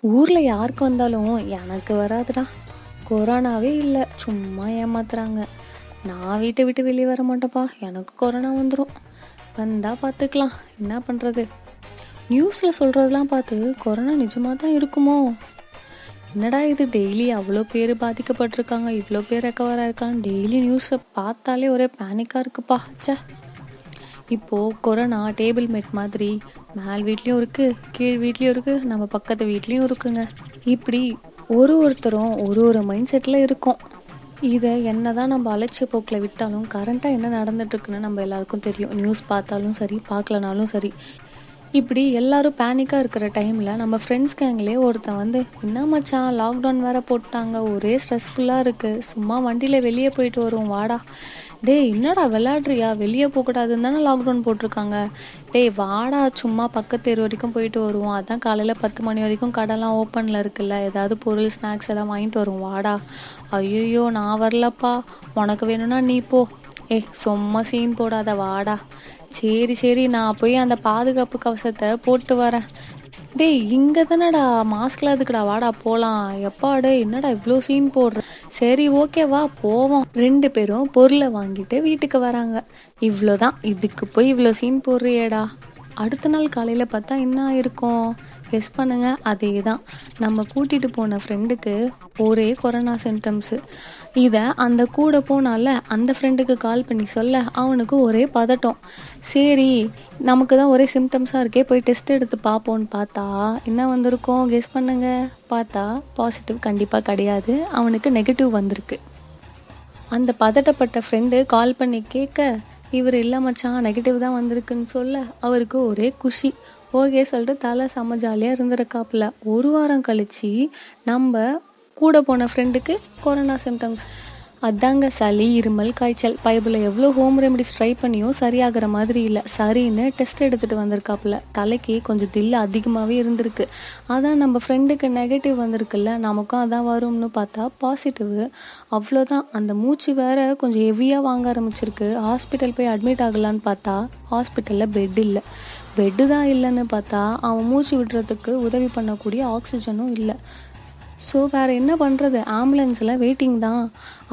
ஊரில் யாருக்கு வந்தாலும் எனக்கு வராதுடா. கொரோனாவே இல்லை. சும்மா ஏமாத்துறாங்க. நான் வீட்டை விட்டு வெளியே வர மாட்டேப்பா எனக்கு கொரோனா வந்துடும் வந்தால் பார்த்துக்கலாம் என்ன பண்ணுறது நியூஸில் சொல்கிறதெல்லாம் பார்த்து கொரோனா நிஜமாக தான் இருக்குமோ? என்னடா இது? டெய்லி அவ்வளோ பேர் பாதிக்கப்பட்டிருக்காங்க. இவ்வளோ பேர் ரெக்கவர் ஆயிருக்காங்க. டெய்லி நியூஸை பார்த்தாலே ஒரே பேனிக்காக இருக்குப்பா. ச்சே. இப்போது கொரோனா டேபிள் மேட் மாதிரி மேல் வீட்லேயும் இருக்குது கீழ் வீட்லேயும் இருக்குது நம்ம பக்கத்து வீட்லேயும் இருக்குங்க. இப்படி ஒரு ஒருத்தரும் ஒரு ஒரு மைண்ட் செட்டில் இருக்கும். இதை என்ன தான் நம்ம அலட்சிய போக்கில் விட்டாலும் கரண்ட்டாக என்ன நடந்துட்டுருக்குன்னு நம்ம எல்லாருக்கும் தெரியும். நியூஸ் பார்த்தாலும் சரி பார்க்கலனாலும் சரி. இப்படி எல்லாரும் பேனிக்காக இருக்கிற டைமில் நம்ம ஃப்ரெண்ட்ஸ் கேங்லேயே ஒருத்தன் வந்து என்ன மச்சான் லாக்டவுன் வேற போட்டாங்க ஒரே ஸ்ட்ரெஸ்ஃபுல்லாக இருக்குது சும்மா வண்டியில் வெளியே போயிட்டு வருவோம் வாடா. டேய் என்னடா விளையாடுறியா? வெளியே போகக்கூடாதுன்னு தானே லாக்டவுன் போட்டிருக்காங்க. டேய் வாடா சும்மா பக்கத்து தெரு வரைக்கும் போயிட்டு வருவோம். அதான் காலையில் பத்து மணி வரைக்கும் கடைலாம் ஓப்பனில் இருக்குல்ல. ஏதாவது பொருள் ஸ்நாக்ஸ் எல்லாம் வாங்கிட்டு வருவோம். வாடா. ஐயோ நான் வரலப்பா. உனக்கு வேணும்னா நீ போ. ஏ சும்மா சீன் போடாத வாடா. சரி சரி நான் போய் அந்த பாதுகாப்பு கவசத்தை போட்டு வரேன். டேய் இங்கே தானடா மாஸ்க்ல எதுக்குடா? வாடா போகலாம் எப்பாடு என்னடா இவ்வளோ சீன் போடுற? சரி ஓகே வா போவோம். ரெண்டு பேரும் பொருளை வாங்கிட்டு வீட்டுக்கு வராங்க. இவ்வளோதான் இதுக்கு போய் இவ்வளோ சீன் போடுறியேடா. அடுத்த நாள் காலையில் பார்த்தா என்ன ஆயிருக்கும்? கெஸ் பண்ணுங்க. அதே தான் நம்ம கூட்டிகிட்டு போன ஃப்ரெண்டுக்கு ஒரே கொரோனா சிம்டம்ஸு இதை அந்த கூட போனால அந்த ஃப்ரெண்டுக்கு கால் பண்ணி சொல்ல அவனுக்கு ஒரே பதட்டம். சரி நமக்கு தான் ஒரே சிம்டம்ஸாக இருக்கே போய் டெஸ்ட் எடுத்து பார்ப்போன்னு பார்த்தா என்ன வந்திருக்கோம்? கெஸ் பண்ணுங்க. பார்த்தா பாசிட்டிவ் கண்டிப்பாக கிடையாது. அவனுக்கு நெகட்டிவ் வந்திருக்கு. அந்த பதட்டப்பட்ட ஃப்ரெண்டு கால் பண்ணி கேட்க இவர் இல்லை மச்சான் நெகட்டிவ் தான் வந்திருக்குன்னு சொல்ல அவருக்கு ஒரே குஷி. ஓகே சொல்லிட்டு தலை செம்ம ஜாலியாக இருந்திருக்காப்புல. ஒரு வாரம் கழித்து நம்ம கூட போன ஃப்ரெண்டுக்கு கொரோனா சிம்டம்ஸ் அதாங்க சளி இருமல் காய்ச்சல். பைபிளில் எவ்வளோ ஹோம் ரெமெடிஸ் ட்ரை பண்ணியும் சரியாகிற மாதிரி இல்லை. சரின்னு டெஸ்ட் எடுத்துகிட்டு வந்திருக்காப்புல. தலைக்கு கொஞ்சம் தில்லு அதிகமாகவே இருந்திருக்கு. அதான் நம்ம ஃப்ரெண்டுக்கு நெகட்டிவ் வந்திருக்குல்ல. நமக்கும் அதான் வரும்னு பார்த்தா பாசிட்டிவ் அவ்வளோதான் அந்த மூச்சு வேற கொஞ்சம் ஹெவியாக வாங்க ஆரம்பிச்சிருக்கு. ஹாஸ்பிட்டல் போய் அட்மிட் ஆகலான்னு பார்த்தா ஹாஸ்பிட்டலில் பெட் இல்லை. பெட்டு தான் இல்லைன்னு பார்த்தா அவன் மூச்சு விடுறதுக்கு உதவி பண்ணக்கூடிய ஆக்சிஜனும் இல்லை. ஸோ வேறு என்ன பண்ணுறது ஆம்புலன்ஸில் வெயிட்டிங் தான்.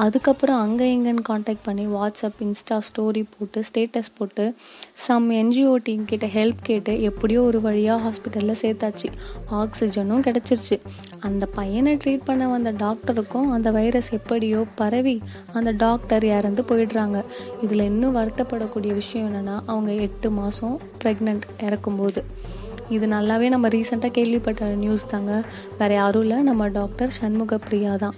அதுக்கப்புறம் அங்கே இங்கேன்னு காண்டாக்ட் பண்ணி வாட்ஸ்அப் இன்ஸ்டா ஸ்டோரி போட்டு ஸ்டேட்டஸ் போட்டு சம் என்ஜிஓ டீம் கிட்ட ஹெல்ப் கேட்டு எப்படியோ ஒரு வழியாக ஹாஸ்பிட்டலில் சேர்த்தாச்சு. ஆக்சிஜனும் கிடச்சிருச்சு. அந்த பையனை ட்ரீட் பண்ண வந்த டாக்டருக்கும் அந்த வைரஸ் எப்படியோ பரவி அந்த டாக்டர் இறந்து போயிடுறாங்க. இதில் இன்னும் வருத்தப்படக்கூடிய விஷயம் என்னென்னா அவங்க எட்டு மாதம் ப்ரெக்னென்ட் இறக்கும்போது. இது நல்லாவே நம்ம ரீசெண்டாக கேள்விப்பட்ட நியூஸ் தாங்க. வேறு யாரும் இல்லை. நம்ம டாக்டர் சண்முக பிரியா தான்.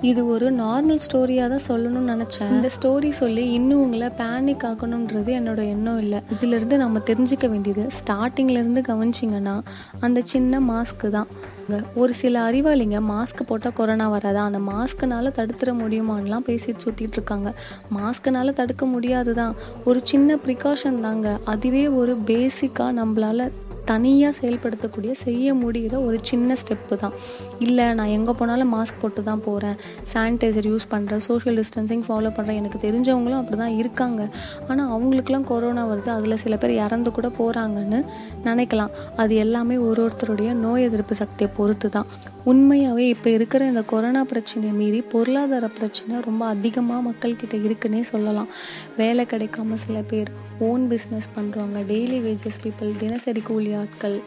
இது ஒரு நார்மல் ஸ்டோரியாக தான் சொல்லணும்னு நினச்சேன். இந்த ஸ்டோரி சொல்லி இன்னும் உங்களை பேனிக் ஆக்கணுன்றது என்னோட எண்ணம் இல்லை. இதிலிருந்து நம்ம தெரிஞ்சுக்க வேண்டியது ஸ்டார்டிங்லேருந்து கவனிச்சிங்கன்னா அந்த சின்ன மாஸ்க்கு தான். ஒரு சில அறிவாளிங்க மாஸ்க் போட்டால் கொரோனா வராதா? அந்த மாஸ்க்குனால தடுத்துட முடியுமான்லாம் பேசிட்டு சுற்றிட்டு இருக்காங்க. மாஸ்க்குனால தடுக்க முடியாது தான் ஒரு சின்ன ப்ரிகாஷன் தாங்க. அதுவே ஒரு பேசிக்காக நம்மளால தனியாக செயல்படுத்தக்கூடிய செய்ய முடிகிற ஒரு சின்ன ஸ்டெப்பு தான். இல்லை நான் எங்கே போனாலும் மாஸ்க் போட்டு தான் போகிறேன் சானிடைசர் யூஸ் பண்ணுறேன் சோஷியல் டிஸ்டன்சிங் ஃபாலோ பண்ணுறேன் எனக்கு தெரிஞ்சவங்களும் அப்படி தான் இருக்காங்க. ஆனால் அவங்களுக்குலாம் கொரோனா வருது. அதில் சில பேர் இறந்து கூட போகிறாங்கன்னு நினைக்கலாம். அது எல்லாமே ஒரு ஒருத்தருடைய நோய் எதிர்ப்பு சக்தியை பொறுத்து தான் உண்மையாகவே இப்போ இருக்கிற இந்த கொரோனா பிரச்சனையை மீறி பொருளாதார பிரச்சனை ரொம்ப அதிகமாக மக்கள்கிட்ட இருக்குன்னே சொல்லலாம். வேலை கிடைக்காம சில பேர். ஓன் பிஸ்னஸ் பண்ணுறவங்க டெய்லி வேஜஸ் பீப்புள் தினசரி கூலி ஆட்கள்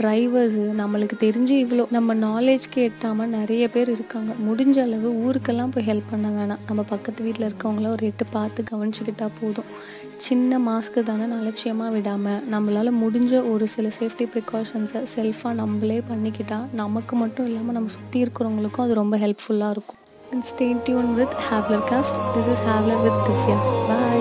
டிரைவர்ஸு நம்மளுக்கு தெரிஞ்சு இவ்வளோ நம்ம நாலேஜ்க்கு எட்டாமல் நிறைய பேர் இருக்காங்க. முடிஞ்ச அளவு ஊருக்கெல்லாம் போய் ஹெல்ப் பண்ண வேணாம். நம்ம பக்கத்து வீட்டில் இருக்கவங்கள ஒரு எட்டு பார்த்து கவனிச்சுக்கிட்டா போதும். சின்ன மாஸ்க்கு தானே அலட்சியமாக விடாமல் நம்மளால் முடிஞ்ச ஒரு சில சேஃப்டி ப்ரிகாஷன்ஸை செல்ஃபாக நம்மளே பண்ணிக்கிட்டால் நமக்கு மட்டும் இல்லாமல் நம்ம சுற்றி இருக்கிறவங்களுக்கும் அது ரொம்ப ஹெல்ப்ஃபுல்லாக இருக்கும். And stay tune with ஹேவ்லர் cost this is ஹேவ்லர் with Divya bye